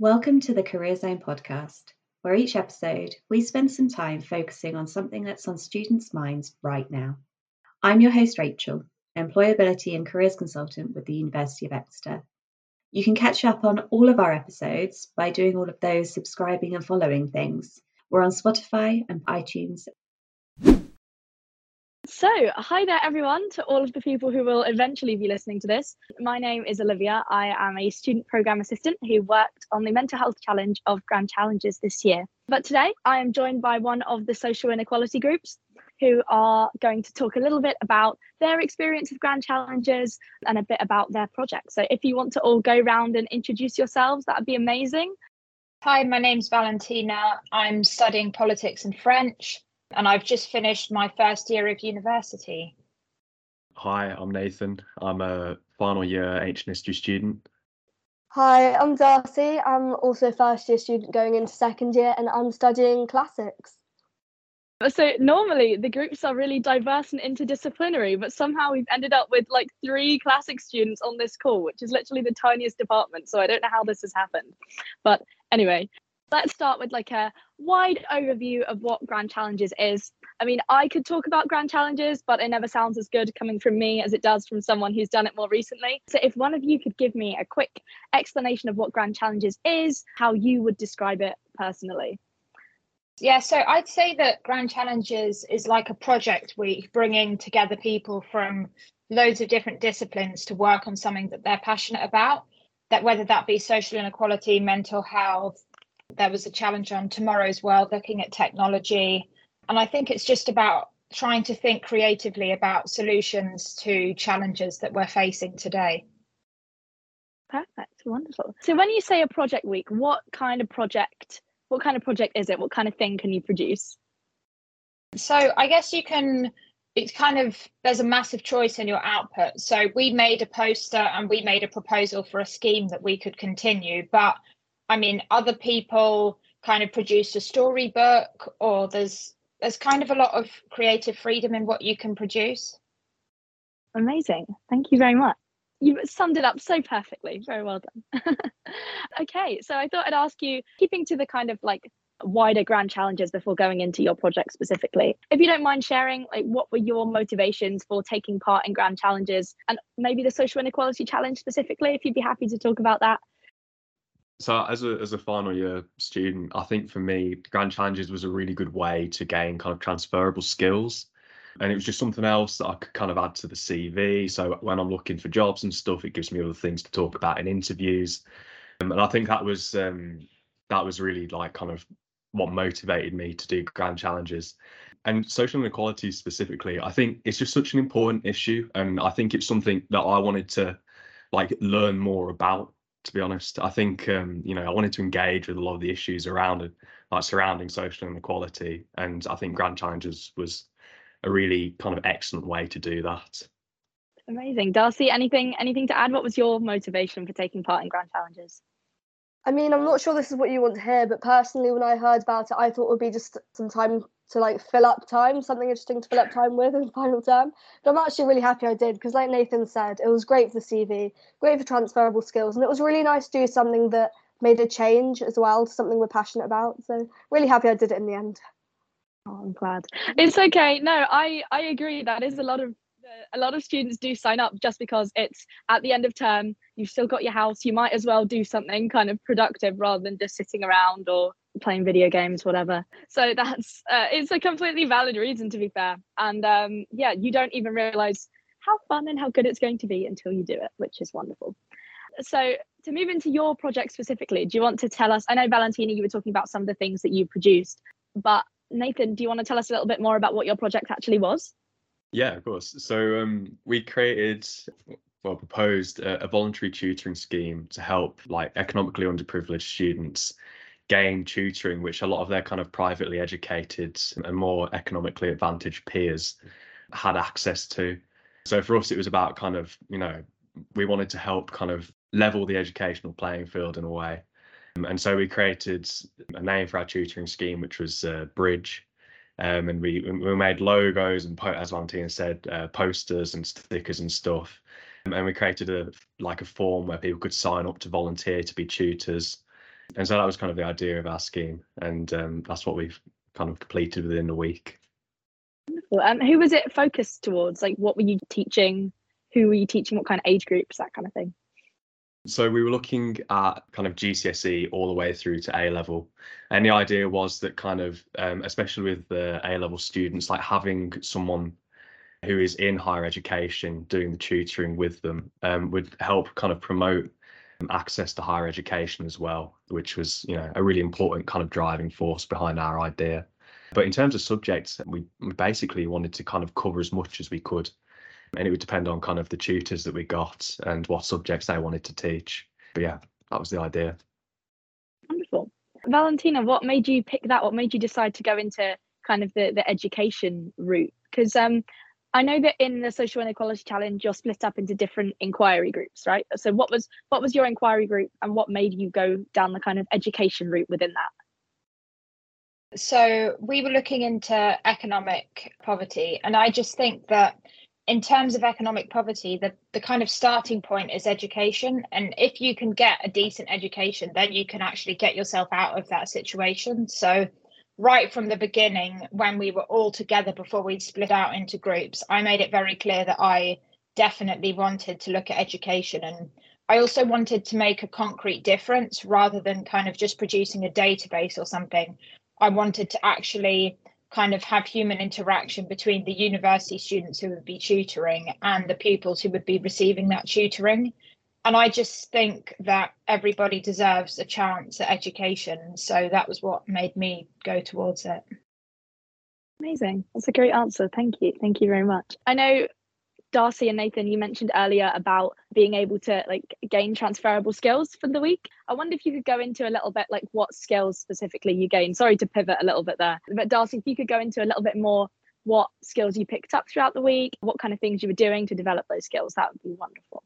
Welcome to the Career Zone podcast, where each episode we spend some time focusing on something that's on students' minds right now. I'm your host, Rachel, Employability and Careers Consultant with the University of Exeter. You can catch up on all of our episodes by doing all of those subscribing and following things. We're on Spotify and iTunes so, hi there, everyone, to all of the people who will eventually be listening to this. My name is Olivia. I am a student program assistant who worked on the mental health challenge of Grand Challenges this year. But today, I am joined by one of the social inequality groups who are going to talk a little bit about their experience of Grand Challenges and a bit about their project. So, if you want to all go round and introduce yourselves, that would be amazing. Hi, my name's Valentina. I'm studying politics and French and I've just finished my first year of university. Hi, I'm Nathan. I'm a final year ancient history student. Hi, I'm Darcy. I'm also first year student going into second year and I'm studying classics. So normally the groups are really diverse and interdisciplinary, but somehow we've ended up with like three classic students on this call, which is literally the tiniest department. So I don't know how this has happened. But anyway, let's start with like a wide overview of what grand challenges is i mean i could talk about grand challenges but it never sounds as good coming from me as it does from someone who's done it more recently so if one of you could give me a quick explanation of what grand challenges is how you would describe it personally yeah, so I'd say that Grand Challenges is like a project week bringing together people from loads of different disciplines to work on something that they're passionate about. That whether that be social inequality, mental health, there was a challenge on Tomorrow's World looking at technology. And I think it's just about trying to think creatively about solutions to challenges that we're facing today. Perfect, wonderful. So when you say a project week, what kind of project, what kind of project is it? What kind of thing can you produce? So I guess you can it's kind of there's a massive choice in your output. So we made a poster and we made a proposal for a scheme that we could continue, but I mean, other people kind of produce a storybook, or there's there's kind of a lot of creative freedom in what you can produce. Amazing. Thank you very much. You summed it up so perfectly. Very well done. okay, so I thought I'd ask you, keeping to the kind of like wider grand challenges before going into your project specifically. If you don't mind sharing, like what were your motivations for taking part in grand challenges and maybe the social inequality challenge specifically, if you'd be happy to talk about that. So as a as a final year student, I think for me, Grand Challenges was a really good way to gain kind of transferable skills. And it was just something else that I could kind of add to the CV. So when I'm looking for jobs and stuff, it gives me other things to talk about in interviews. Um, and I think that was um, that was really like kind of what motivated me to do Grand Challenges. And social inequality specifically, I think it's just such an important issue. And I think it's something that I wanted to like learn more about to be honest. I think um, you know I wanted to engage with a lot of the issues around it, like surrounding social inequality, and I think Grand Challenges was a really kind of excellent way to do that. Amazing, Darcy. Anything anything to add? What was your motivation for taking part in Grand Challenges? I mean, I'm not sure this is what you want to hear, but personally, when I heard about it, I thought it would be just some time to like fill up time, something interesting to fill up time with in final term. But I'm actually really happy I did because, like Nathan said, it was great for the CV, great for transferable skills, and it was really nice to do something that made a change as well to something we're passionate about. So really happy I did it in the end. Oh, I'm glad. It's okay. No, I I agree. That is a lot of a lot of students do sign up just because it's at the end of term. You've still got your house. You might as well do something kind of productive rather than just sitting around or playing video games, whatever. So that's uh, it's a completely valid reason to be fair. And um, yeah, you don't even realize how fun and how good it's going to be until you do it, which is wonderful. So to move into your project specifically, do you want to tell us? I know Valentina, you were talking about some of the things that you produced, but Nathan, do you want to tell us a little bit more about what your project actually was? Yeah, of course. So um, we created, well, proposed a, a voluntary tutoring scheme to help like economically underprivileged students gain tutoring, which a lot of their kind of privately educated and more economically advantaged peers had access to. So for us, it was about kind of, you know, we wanted to help kind of level the educational playing field in a way. And so we created a name for our tutoring scheme, which was uh, Bridge. Um, and we we made logos and, as Valentina said, uh, posters and stickers and stuff. and we created a like a form where people could sign up to volunteer to be tutors And so that was kind of the idea of our scheme, and um, that's what we've kind of completed within a week. Wonderful. Um, who was it focused towards? Like, what were you teaching? Who were you teaching? What kind of age groups? That kind of thing. So we were looking at kind of GCSE all the way through to A level, and the idea was that kind of, um, especially with the A level students, like having someone who is in higher education doing the tutoring with them um, would help kind of promote access to higher education as well, which was you know a really important kind of driving force behind our idea. But in terms of subjects, we basically wanted to kind of cover as much as we could and it would depend on kind of the tutors that we got and what subjects they wanted to teach. But yeah, that was the idea. Wonderful. Valentina, what made you pick that? What made you decide to go into kind of the, the education route? Because um, I know that in the social inequality challenge, you're split up into different inquiry groups, right? So what was what was your inquiry group and what made you go down the kind of education route within that? So we were looking into economic poverty, and I just think that in terms of economic poverty, the, the kind of starting point is education. And if you can get a decent education, then you can actually get yourself out of that situation. So, right from the beginning, when we were all together before we split out into groups, I made it very clear that I definitely wanted to look at education. And I also wanted to make a concrete difference rather than kind of just producing a database or something. I wanted to actually kind of have human interaction between the university students who would be tutoring and the pupils who would be receiving that tutoring. And I just think that everybody deserves a chance at education. So that was what made me go towards it. Amazing. That's a great answer. Thank you. Thank you very much. I know Darcy and Nathan, you mentioned earlier about being able to like gain transferable skills for the week. I wonder if you could go into a little bit like what skills specifically you gain. Sorry to pivot a little bit there, but Darcy, if you could go into a little bit more what skills you picked up throughout the week, what kind of things you were doing to develop those skills, that would be wonderful.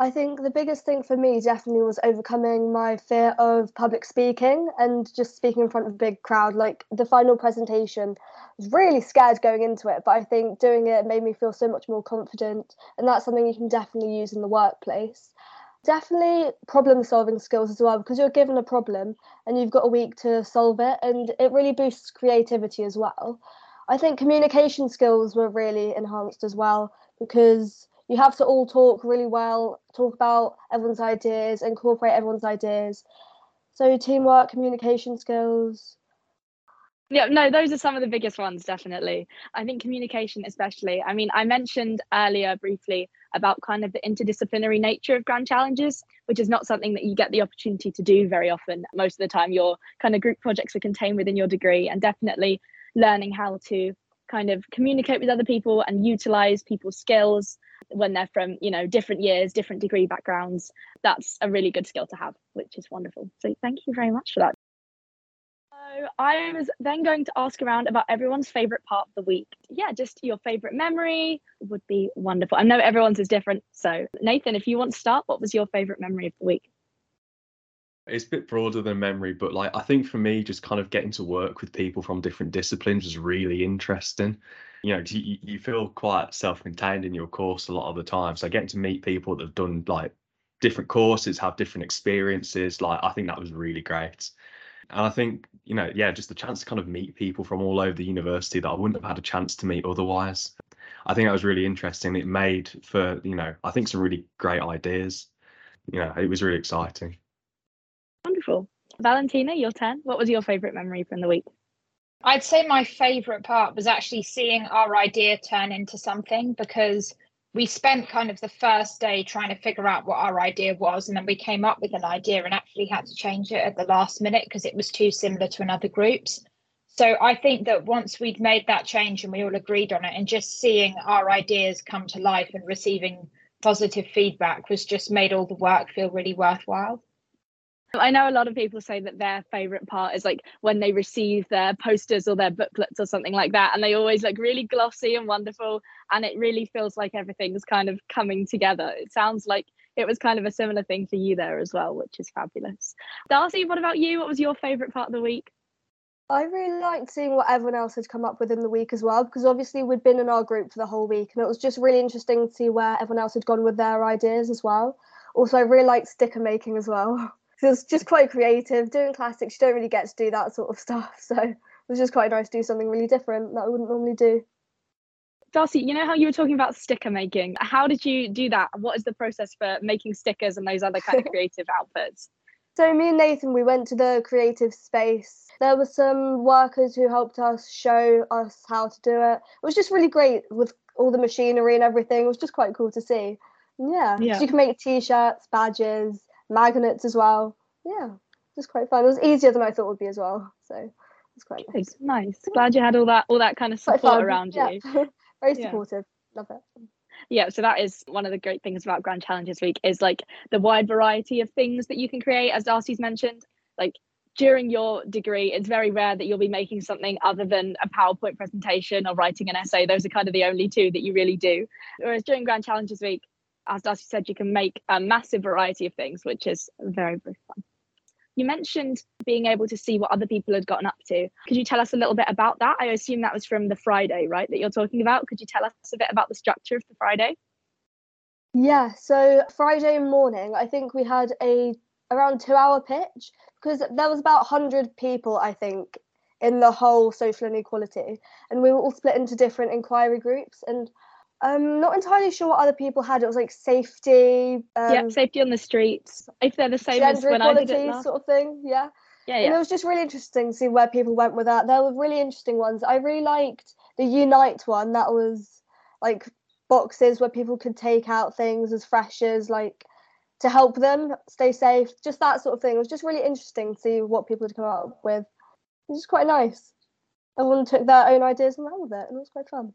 I think the biggest thing for me definitely was overcoming my fear of public speaking and just speaking in front of a big crowd. Like the final presentation, I was really scared going into it, but I think doing it made me feel so much more confident. And that's something you can definitely use in the workplace. Definitely problem solving skills as well, because you're given a problem and you've got a week to solve it, and it really boosts creativity as well. I think communication skills were really enhanced as well because you have to all talk really well, talk about everyone's ideas, incorporate everyone's ideas. So teamwork, communication skills. Yeah, no, those are some of the biggest ones, definitely. I think communication, especially. I mean, I mentioned earlier briefly about kind of the interdisciplinary nature of grand challenges, which is not something that you get the opportunity to do very often. Most of the time, your kind of group projects are contained within your degree, and definitely learning how to kind of communicate with other people and utilize people's skills when they're from you know different years different degree backgrounds that's a really good skill to have which is wonderful. So thank you very much for that. So i was then going to ask around about everyone's favorite part of the week. Yeah just your favorite memory would be wonderful. I know everyone's is different so nathan if you want to start what was your favorite memory of the week? It's a bit broader than memory, but like I think for me, just kind of getting to work with people from different disciplines was really interesting you know, you, you feel quite self-contained in your course a lot of the time. So getting to meet people that have done like different courses, have different experiences, like I think that was really great. And I think, you know, yeah, just the chance to kind of meet people from all over the university that I wouldn't have had a chance to meet otherwise. I think that was really interesting. It made for, you know, I think some really great ideas. You know, it was really exciting. Wonderful. Valentina, your turn. What was your favourite memory from the week? I'd say my favorite part was actually seeing our idea turn into something because we spent kind of the first day trying to figure out what our idea was and then we came up with an idea and actually had to change it at the last minute because it was too similar to another group's. So i think that once we'd made that change and we all agreed on it and just seeing our ideas come to life and receiving positive feedback was just made all the work feel really worthwhile I know a lot of people say that their favorite part is like when they receive their posters or their booklets or something like that, and they always look really glossy and wonderful. And it really feels like everything's kind of coming together. It sounds like it was kind of a similar thing for you there as well, which is fabulous. Darcy, what about you? What was your favorite part of the week? I really liked seeing what everyone else had come up with in the week as well, because obviously we'd been in our group for the whole week, and it was just really interesting to see where everyone else had gone with their ideas as well. Also, I really liked sticker making as well. it's just quite creative. Doing classics, you don't really get to do that sort of stuff. So it was just quite nice to do something really different that I wouldn't normally do. Darcy, you know how you were talking about sticker making? How did you do that? What is the process for making stickers and those other kind of creative outputs? So me and Nathan, we went to the creative space. There were some workers who helped us show us how to do it. It was just really great with all the machinery and everything. It was just quite cool to see. Yeah, Yeah. So you can make t-shirts, badges, magnets as well. Yeah, just quite fun. It was easier than I thought it would be as well. So it's quite Good, nice. nice. Glad you had all that all that kind of support around yeah. you. Very Yeah. supportive. Love it. yeah so that is one of the great things about grand challenges week is like the wide variety of things that you can create as darcy's mentioned like during your degree it's very rare that you'll be making something other than a powerpoint presentation or writing an essay those are kind of the only two that you really do whereas during grand challenges week as darcy said you can make a massive variety of things which is very very fun you mentioned being able to see what other people had gotten up to. Could you tell us a little bit about that? I assume that was from the Friday, right, that you're talking about. Could you tell us a bit about the structure of the Friday? Yeah, so Friday morning, I think we had a around two hour pitch because there was about 100 people, I think, in the whole social inequality. And we were all split into different inquiry groups. And I'm not entirely sure what other people had. It was like safety, um, yeah, safety on the streets. If they're the same as when I did it last. sort of thing. Yeah. Yeah, And it was just really interesting to see where people went with that. There were really interesting ones. I really liked the Unite one. That was like boxes where people could take out things as fresh as like to help them stay safe. Just that sort of thing. It was just really interesting to see what people had come up with. It was just quite nice. Everyone took their own ideas and ran with it, and it was quite fun.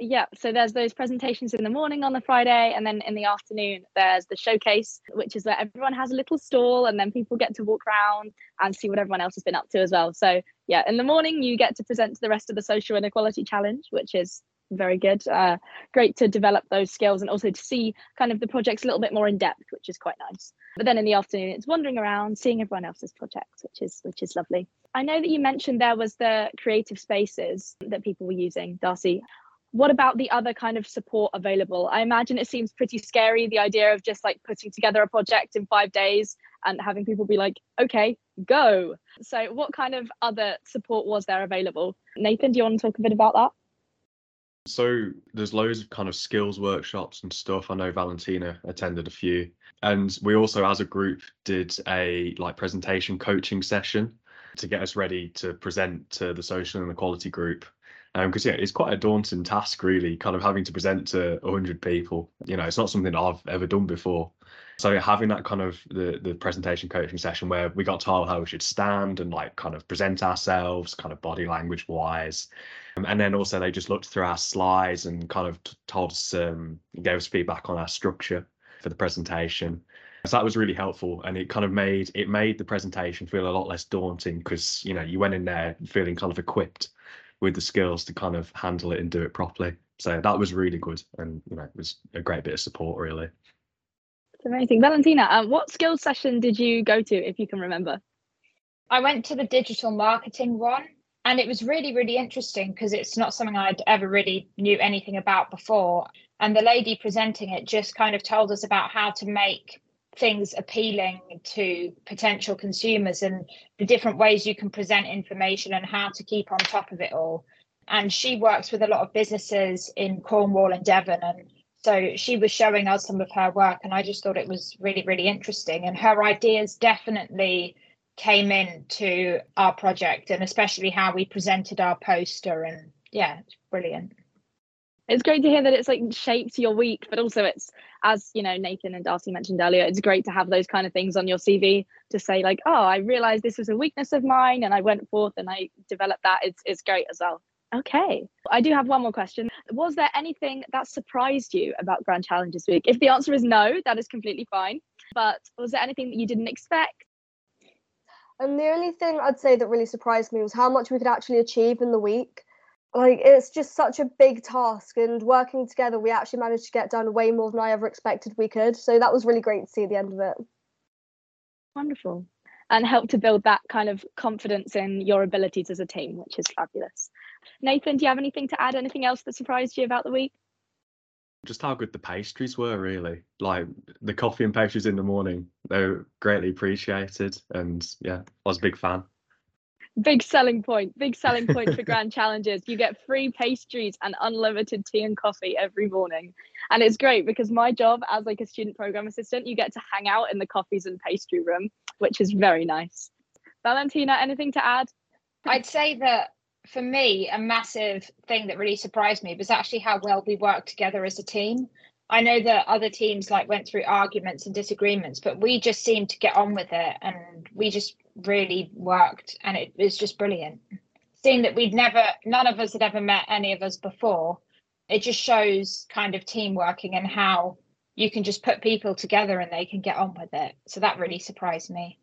Yeah, so there's those presentations in the morning on the Friday, and then in the afternoon, there's the showcase, which is where everyone has a little stall, and then people get to walk around and see what everyone else has been up to as well. So, yeah, in the morning, you get to present to the rest of the social inequality challenge, which is very good. Uh, great to develop those skills and also to see kind of the projects a little bit more in depth, which is quite nice. But then in the afternoon, it's wandering around, seeing everyone else's projects, which is which is lovely. I know that you mentioned there was the creative spaces that people were using, Darcy what about the other kind of support available i imagine it seems pretty scary the idea of just like putting together a project in five days and having people be like okay go so what kind of other support was there available nathan do you want to talk a bit about that So there's loads of kind of skills workshops and stuff. I know Valentina attended a few. And we also as a group did a like presentation coaching session to get us ready to present to the social inequality group. Because yeah, it's quite a daunting task, really, kind of having to present to 100 people. You know, it's not something I've ever done before. So having that kind of the the presentation coaching session where we got told how we should stand and like kind of present ourselves, kind of body language wise, um, and then also they just looked through our slides and kind of t- told us, um, gave us feedback on our structure for the presentation. So that was really helpful, and it kind of made it made the presentation feel a lot less daunting because you know you went in there feeling kind of equipped with the skills to kind of handle it and do it properly. So that was really good, and you know it was a great bit of support really. it's amazing valentina um, what skills session did you go to if you can remember I went to the digital marketing one and it was really, really interesting because it's not something I'd ever really knew anything about before. And the lady presenting it just kind of told us about how to make things appealing to potential consumers and the different ways you can present information and how to keep on top of it all. And she works with a lot of businesses in Cornwall and Devon and so she was showing us some of her work and I just thought it was really, really interesting. And her ideas definitely came into our project and especially how we presented our poster and yeah it's brilliant it's great to hear that it's like shaped your week but also it's as you know nathan and darcy mentioned earlier it's great to have those kind of things on your cv to say like oh i realized this was a weakness of mine and i went forth and i developed that. It's, it's great as well. Okay. I do have one more question. Was there anything that surprised you about grand challenges week? If the answer is no that is completely fine but was there anything that you didn't expect? And the only thing I'd say that really surprised me was how much we could actually achieve in the week. Like, it's just such a big task, and working together, we actually managed to get done way more than I ever expected we could. So that was really great to see at the end of it. wonderful. And help to build that kind of confidence in your abilities as a team which is fabulous. Nathan do you have anything to add? Anything else that surprised you about the week? Just how good the pastries were really. Like the coffee and pastries in the morning they were greatly appreciated and yeah i was a big fan big selling point big selling point for grand challenges. You get free pastries and unlimited tea and coffee every morning. And it's great because my job as like a student program assistant you get to hang out in the coffees and pastry room which is very nice. Valentina anything to add? I'd say that for me, a massive thing that really surprised me was actually how well we worked together as a team. I know that other teams like went through arguments and disagreements, but we just seemed to get on with it and we just really worked and it was just brilliant. Seeing that we'd never none of us had ever met any of us before, it just shows kind of team working and how you can just put people together and they can get on with it. So that really surprised me.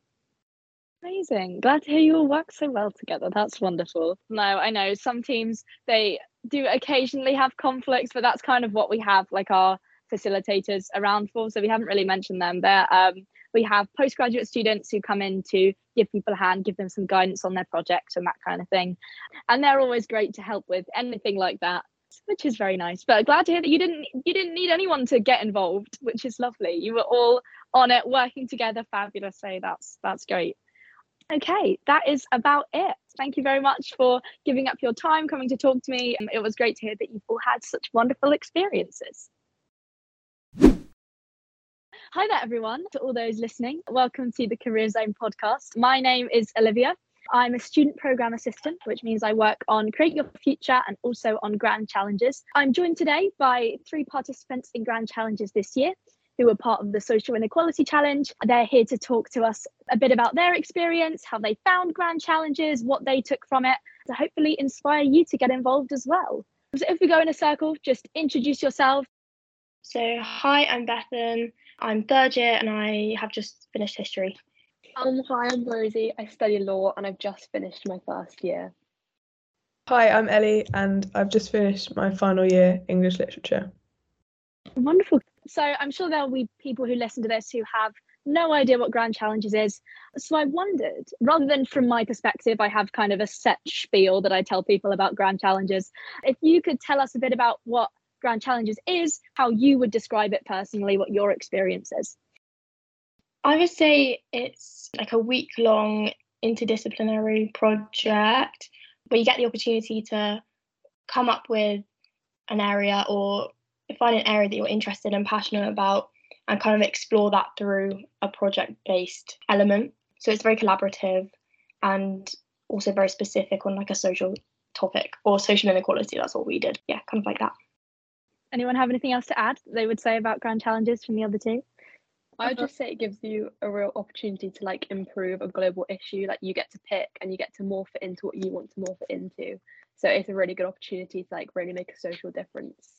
Amazing. Glad to hear you all work so well together. That's wonderful. No, I know some teams they do occasionally have conflicts, but that's kind of what we have like our facilitators around for. So we haven't really mentioned them. but um, we have postgraduate students who come in to give people a hand, give them some guidance on their projects and that kind of thing. And they're always great to help with anything like that which is very nice but glad to hear that you didn't you didn't need anyone to get involved which is lovely you were all on it working together fabulous so that's that's great Okay, that is about it. Thank you very much for giving up your time, coming to talk to me. It was great to hear that you've all had such wonderful experiences. Hi there, everyone, to all those listening. Welcome to the Career Zone podcast. My name is Olivia. I'm a student program assistant, which means I work on Create Your Future and also on Grand Challenges. I'm joined today by three participants in Grand Challenges this year who are part of the Social Inequality Challenge. They're here to talk to us a bit about their experience, how they found grand challenges, what they took from it, to hopefully inspire you to get involved as well. So if we go in a circle, just introduce yourself. So, hi, I'm Bethan. I'm third year and I have just finished history. Um, hi, I'm Rosie. I study law and I've just finished my first year. Hi, I'm Ellie and I've just finished my final year English literature. Wonderful. So I'm sure there'll be people who listen to this who have no idea what Grand Challenges is. So I wondered, rather than from my perspective, I have kind of a set spiel that I tell people about Grand Challenges. If you could tell us a bit about what Grand Challenges is, how you would describe it personally, what your experience is. I would say it's like a week long interdisciplinary project where you get the opportunity to come up with an area or find an area that you're interested and passionate about and kind of explore that through a project based element. So it's very collaborative and also very specific on like a social topic or social inequality. That's what we did. Yeah, kind of like that. Anyone have anything else to add they would say about grand challenges from the other two? I would just say it gives you a real opportunity to like improve a global issue. Like you get to pick and you get to morph it into what you want to morph it into. So it's a really good opportunity to like really make a social difference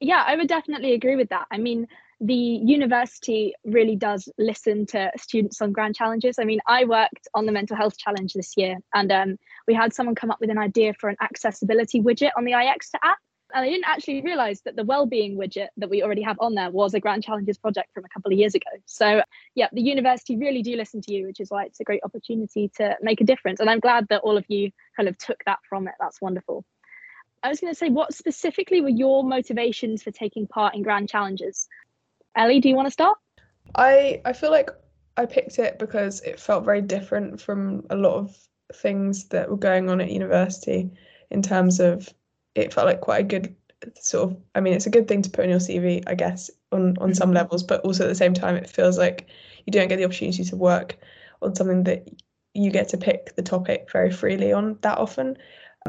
yeah, I would definitely agree with that. I mean, the university really does listen to students on grand challenges. I mean, I worked on the mental health challenge this year, and um, we had someone come up with an idea for an accessibility widget on the iExeter app. And I didn't actually realize that the well-being widget that we already have on there was a Grand Challenges project from a couple of years ago. So yeah, the university really do listen to you, which is why it's a great opportunity to make a difference. And I'm glad that all of you kind of took that from it. That's wonderful. I was going to say, what specifically were your motivations for taking part in grand challenges? Ellie, do you want to start? I I feel like I picked it because it felt very different from a lot of things that were going on at university in terms of it felt like quite a good sort of I mean it's a good thing to put on your CV I guess on on some mm-hmm. levels but also at the same time it feels like you don't get the opportunity to work on something that you get to pick the topic very freely on that often.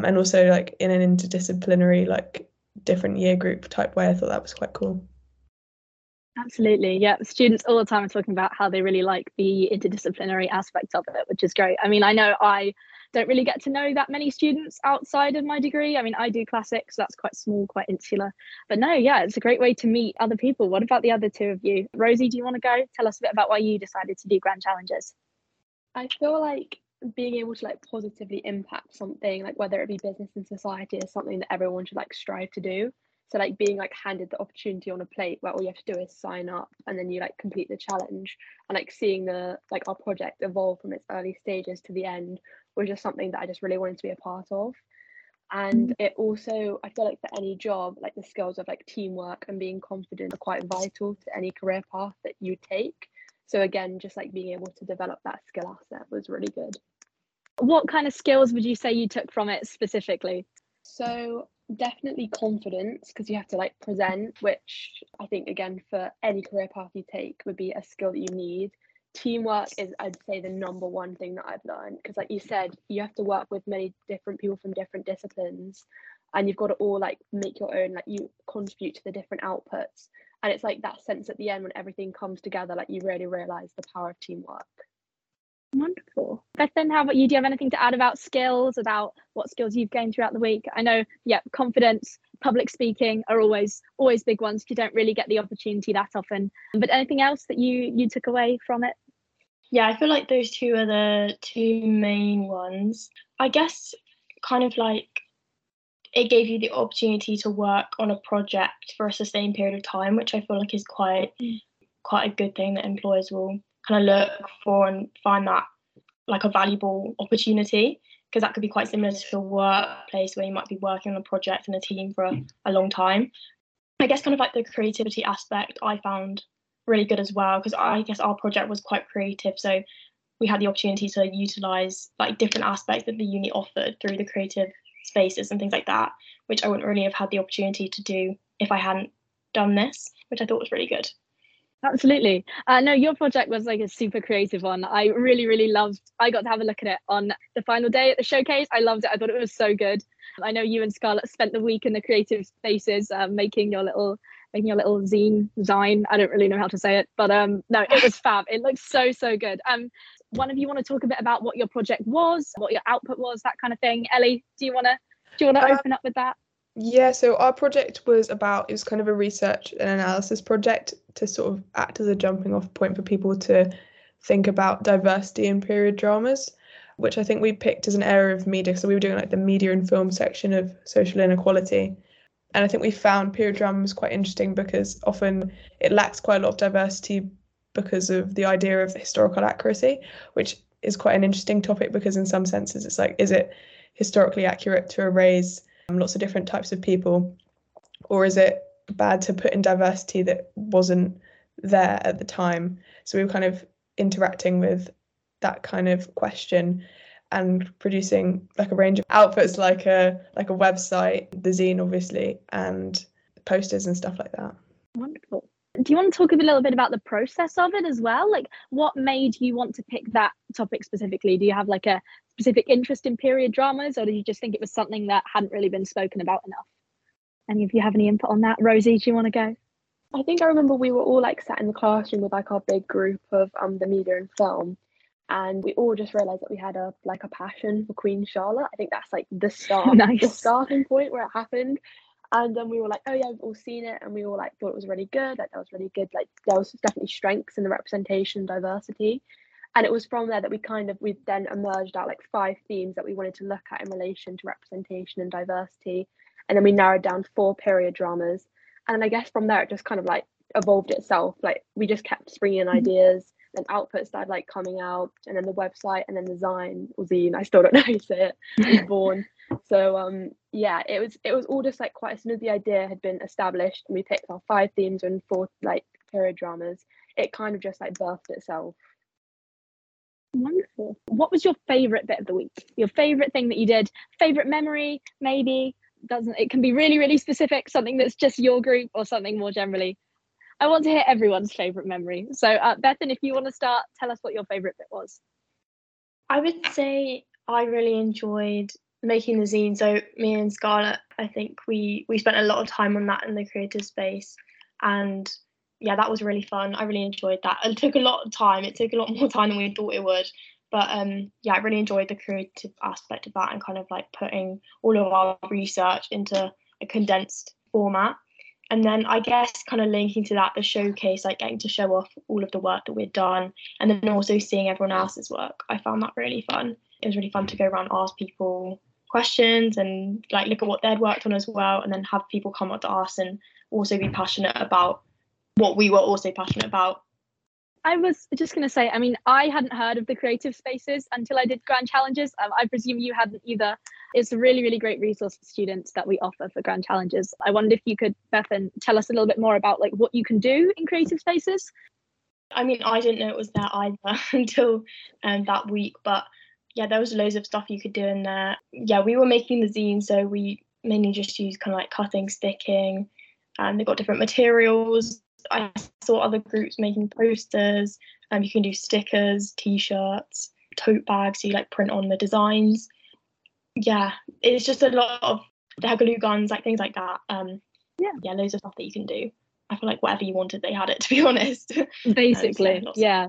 And also like in an interdisciplinary like different year group type way i thought that was quite cool. Absolutely. Yeah students all the time are talking about how they really like the interdisciplinary aspect of it which is great. I mean i know i don't really get to know that many students outside of my degree. I mean i do classics so that's quite small quite insular. But no yeah it's a great way to meet other people. What about the other two of you? Rosie do you want to go? Tell us a bit about why you decided to do grand challenges. I feel like being able to like positively impact something like whether it be business and society is something that everyone should like strive to do. So like being like handed the opportunity on a plate where all you have to do is sign up and then you like complete the challenge and like seeing the like our project evolve from its early stages to the end was just something that i just really wanted to be a part of And mm. it also, I feel like for any job, like the skills of like teamwork and being confident are quite vital to any career path that you take. So again, just like being able to develop that skill asset was really good. What kind of skills would you say you took from it specifically? So definitely confidence because you have to like present, which I think again for any career path you take would be a skill that you need teamwork is i'd say the number one thing that i've learned. Because like you said you have to work with many different people from different disciplines and you've got to all like make your own like you contribute to the different outputs. And it's like that sense at the end when everything comes together like you really realize the power of teamwork. Wonderful. Bethan, how about you? Do you have anything to add about skills about what skills you've gained throughout the week? I know yeah confidence public speaking are always always big ones you don't really get the opportunity that often. But anything else that you you took away from it yeah, I feel like those two are the two main ones. I guess kind of like it gave you the opportunity to work on a project for a sustained period of time, which I feel like is quite mm. quite a good thing that employers will kind of look for and find that like a valuable opportunity because that could be quite similar to a workplace where you might be working on a project in a team for a, a long time. I guess kind of like the creativity aspect I found really good as well because I guess our project was quite creative. So we had the opportunity to utilize like different aspects that the uni offered through the creative spaces and things like that, which I wouldn't really have had the opportunity to do if I hadn't done this, which I thought was really good. Absolutely. Uh, no, your project was like a super creative one. I really, really loved. I got to have a look at it on the final day at the showcase. I loved it. I thought it was so good. I know you and Scarlett spent the week in the creative spaces uh, making your little making a little zine zine. I don't really know how to say it but um no it was fab. It looks so so good. Um one of you want to talk a bit about what your project was what your output was that kind of thing. Ellie do you want to do you want to um, open up with that? yeah so our project was about it was kind of a research and analysis project to sort of act as a jumping off point for people to think about diversity in period dramas which i think we picked as an area of media. So we were doing like the media and film section of social inequality and I think we found period drama was quite interesting because often it lacks quite a lot of diversity because of the idea of historical accuracy, which is quite an interesting topic because in some senses it's like, is it historically accurate to erase um, lots of different types of people, or is it bad to put in diversity that wasn't there at the time? So we were kind of interacting with that kind of question and producing like a range of outputs like a like a website the zine obviously and posters and stuff like that. Wonderful. Do you want to talk a little bit about the process of it as well? Like what made you want to pick that topic specifically? Do you have like a specific interest in period dramas or did you just think it was something that hadn't really been spoken about enough? Any of you have any input on that? Rosie do you want to go? I think I remember we were all like sat in the classroom with like our big group of um the media and film and we all just realized that we had a like a passion for Queen Charlotte. I think that's like the start, nice. the starting point where it happened. And then we were like, oh yeah, we've all seen it, and we all like thought it was really good. Like that was really good. Like there was definitely strengths in the representation, diversity, and it was from there that we kind of we then emerged out like five themes that we wanted to look at in relation to representation and diversity, and then we narrowed down four period dramas. And I guess from there it just kind of like evolved itself. Like we just kept springing mm-hmm. ideas and output started like coming out and then the website and then the zine or zine i still don't know how you say it. Was born. So um yeah it was it was all just like quite as soon as the idea had been established and we picked our five themes and four like period dramas it kind of just like birthed itself. Wonderful. What was your favorite bit of the week? Your favorite thing that you did? Favorite memory maybe? Doesn't it can be really really specific something that's just your group or something more generally I want to hear everyone's favorite memory. So, uh, Bethan, if you want to start, tell us what your favorite bit was. I would say I really enjoyed making the zine. So, me and Scarlett, I think we we spent a lot of time on that in the creative space, and yeah, that was really fun. I really enjoyed that. It took a lot of time. It took a lot more time than we thought it would. But um, yeah, I really enjoyed the creative aspect of that and kind of like putting all of our research into a condensed format and then I guess kind of linking to that, the showcase, like getting to show off all of the work that we'd done, and then also seeing everyone else's work. I found that really fun. It was really fun to go around ask people questions and like look at what they'd worked on as well, and then have people come up to us and also be passionate about what we were also passionate about. I was just going to say, I mean, I hadn't heard of the creative spaces until I did Grand Challenges. Um, I presume you hadn't either. It's a really, really great resource for students that we offer for Grand Challenges. I wondered if you could, Bethan, tell us a little bit more about like what you can do in creative spaces. I mean, I didn't know it was there either until um, that week, but yeah, there was loads of stuff you could do in there. Yeah, we were making the zine, so we mainly just used kind of like cutting, sticking, and they got different materials I saw other groups making posters. Um, you can do stickers, t-shirts, tote bags. So you like print on the designs. Yeah, it's just a lot of they the glue guns, like things like that. Um, yeah, yeah, loads of stuff that you can do. I feel like whatever you wanted, they had it. To be honest. Basically, um, so yeah,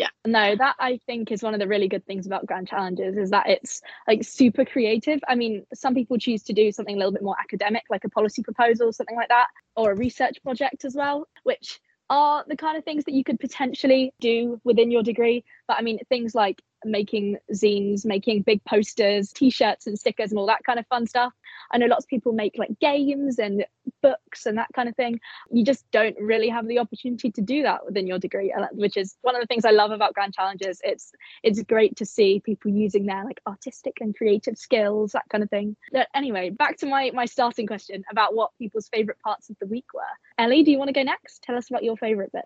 yeah. No that i think is one of the really good things about grand challenges is that it's like super creative. I mean some people choose to do something a little bit more academic like a policy proposal something like that or a research project as well which are the kind of things that you could potentially do within your degree. But i mean things like making zines, making big posters, t-shirts and stickers and all that kind of fun stuff. I know lots of people make like games and books and that kind of thing. You just don't really have the opportunity to do that within your degree, which is one of the things I love about Grand Challenges. It's it's great to see people using their like artistic and creative skills, that kind of thing. But anyway, back to my my starting question about what people's favorite parts of the week were. Ellie, do you want to go next? Tell us about your favorite bit.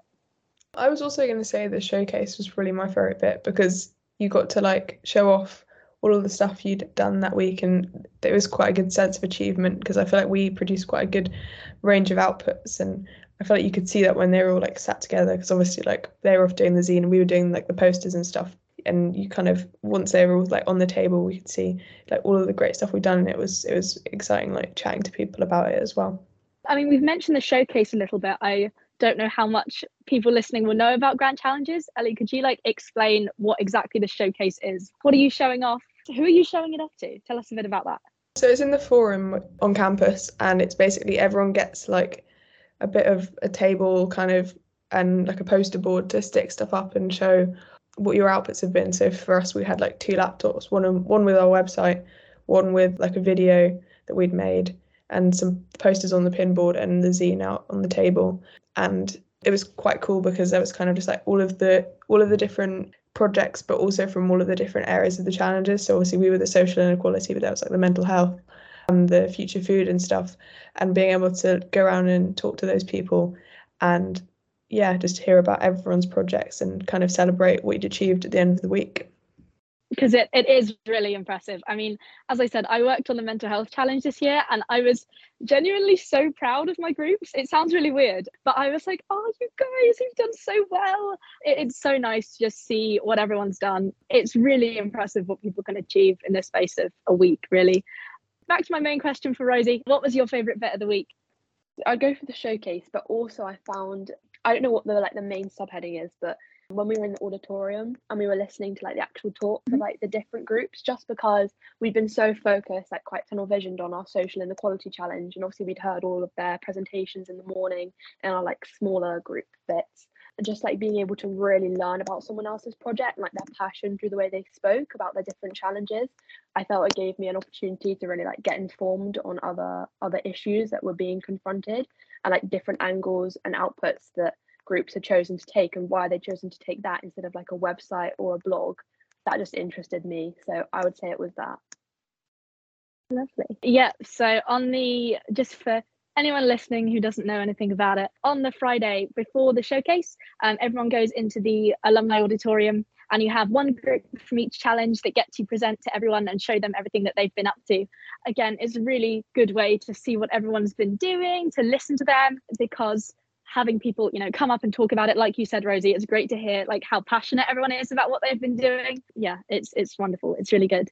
I was also going to say the showcase was really my favorite bit because you got to like show off all of the stuff you'd done that week and it was quite a good sense of achievement because I feel like we produced quite a good range of outputs and I feel like you could see that when they were all like sat together because obviously like they were off doing the zine and we were doing like the posters and stuff and you kind of once they were all like on the table we could see like all of the great stuff we've done and it was it was exciting like chatting to people about it as well. I mean we've mentioned the showcase a little bit. I don't know how much people listening will know about Grand Challenges. Ellie, could you like explain what exactly the showcase is? What are you showing off? Who are you showing it off to? Tell us a bit about that. So it's in the forum on campus, and it's basically everyone gets like a bit of a table kind of and like a poster board to stick stuff up and show what your outputs have been. So for us, we had like two laptops, one on, one with our website, one with like a video that we'd made, and some posters on the pinboard and the zine out on the table. And it was quite cool because there was kind of just like all of the all of the different projects but also from all of the different areas of the challenges. So obviously we were the social inequality but there was like the mental health and the future food and stuff. And being able to go around and talk to those people and yeah just hear about everyone's projects and kind of celebrate what you'd achieved at the end of the week because it, it is really impressive. I mean, as I said, I worked on the mental health challenge this year and I was genuinely so proud of my groups. It sounds really weird, but I was like, oh, you guys, you've done so well. It, it's so nice to just see what everyone's done. It's really impressive what people can achieve in the space of a week, really. Back to my main question for Rosie What was your favourite bit of the week? I'd go for the showcase, but also I found I don't know what the like the main subheading is, but when we were in the auditorium and we were listening to like the actual talks mm-hmm. of like the different groups just because we'd been so focused like quite tunnel visioned on our social inequality challenge and obviously we'd heard all of their presentations in the morning and our like smaller group bits and just like being able to really learn about someone else's project and like their passion through the way they spoke about their different challenges i felt it gave me an opportunity to really like get informed on other other issues that were being confronted and like different angles and outputs that groups had chosen to take and why they'd chosen to take that instead of like a website or a blog. That just interested me so i would say it was that. Lovely. Yeah so on the just for anyone listening who doesn't know anything about it on the friday before the showcase um, everyone goes into the alumni auditorium and you have one group from each challenge that get to present to everyone and show them everything that they've been up to. Again it's a really good way to see what everyone's been doing to listen to them because having people you know come up and talk about it. Like you said rosie it's great to hear like how passionate everyone is about what they've been doing. Yeah it's it's wonderful. It's really good.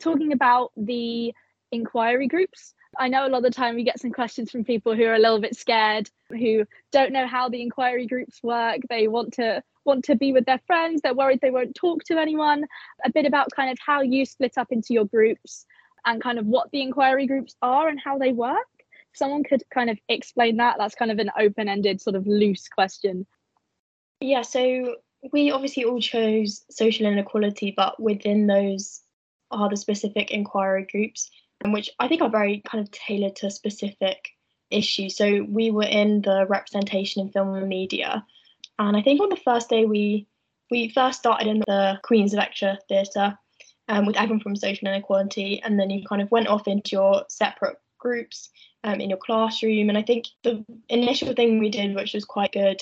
Talking about the inquiry groups i know a lot of the time we get some questions from people who are a little bit scared who don't know how the inquiry groups work. They want to want to be with their friends. They're worried they won't talk to anyone. A bit about kind of how you split up into your groups and kind of what the inquiry groups are and how they work someone could kind of explain that that's kind of an open-ended sort of loose question. Yeah so we obviously all chose social inequality but within those are the specific inquiry groups which i think are very kind of tailored to specific issues. So we were in the representation in film and media And I think on the first day we we first started in the Queen's Lecture Theatre um, with everyone from social inequality, and then you kind of went off into your separate groups um, in your classroom. And I think the initial thing we did, which was quite good,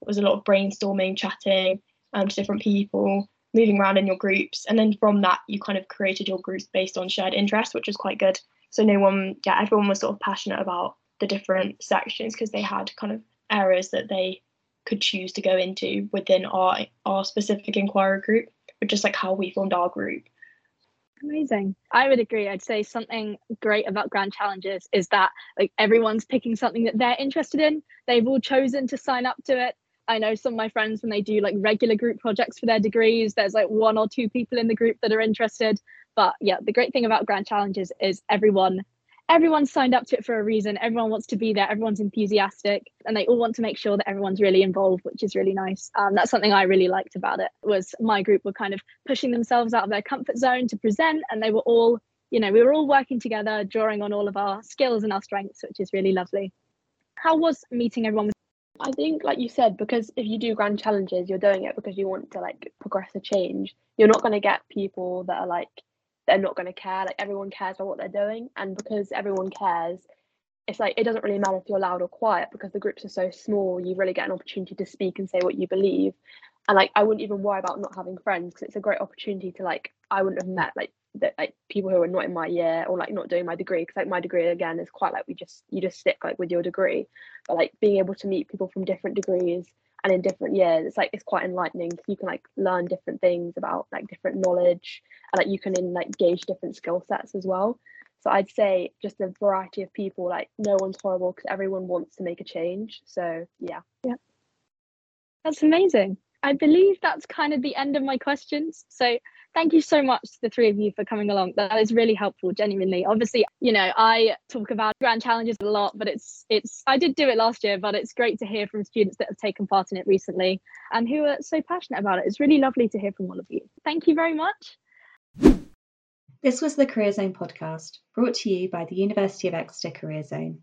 was a lot of brainstorming, chatting um, to different people, moving around in your groups. And then from that, you kind of created your groups based on shared interests, which was quite good. So no one, yeah, everyone was sort of passionate about the different sections because they had kind of areas that they could choose to go into within our our specific inquiry group, which is like how we formed our group. Amazing. I would agree. I'd say something great about Grand Challenges is that like everyone's picking something that they're interested in. They've all chosen to sign up to it. I know some of my friends when they do like regular group projects for their degrees, there's like one or two people in the group that are interested. But yeah, the great thing about Grand Challenges is everyone everyone signed up to it for a reason. Everyone wants to be there. Everyone's enthusiastic, and they all want to make sure that everyone's really involved, which is really nice. Um, that's something I really liked about it. Was my group were kind of pushing themselves out of their comfort zone to present, and they were all, you know, we were all working together, drawing on all of our skills and our strengths, which is really lovely. How was meeting everyone? I think, like you said, because if you do grand challenges, you're doing it because you want to like progress a change. You're not going to get people that are like they're not going to care. Like everyone cares about what they're doing, and because everyone cares, it's like it doesn't really matter if you're loud or quiet because the groups are so small. You really get an opportunity to speak and say what you believe, and like I wouldn't even worry about not having friends because it's a great opportunity to like I wouldn't have met like the, like people who are not in my year or like not doing my degree because like my degree again is quite like we just you just stick like with your degree, but like being able to meet people from different degrees and in different years it's like it's quite enlightening. You can like learn different things about like different knowledge and like you can in like gauge different skill sets as well. So i'd say just a variety of people like no one's horrible because everyone wants to make a change. So yeah. Yeah. That's amazing i believe that's kind of the end of my questions so thank you so much to the three of you for coming along. That is really helpful, genuinely. Obviously, you know, I talk about grand challenges a lot, but it's it's I did do it last year, but it's great to hear from students that have taken part in it recently and who are so passionate about it. It's really lovely to hear from all of you. Thank you very much. This was the Career Zone podcast, brought to you by the University of Exeter Career Zone.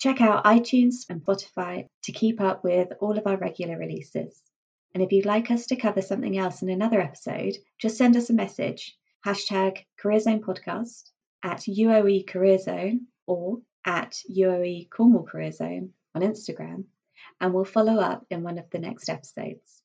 Check out iTunes and Spotify to keep up with all of our regular releases. And if you'd like us to cover something else in another episode, just send us a message. Hashtag Career Zone Podcast at UOE Career Zone or at UOE Cornwall Career Zone on Instagram, and we'll follow up in one of the next episodes.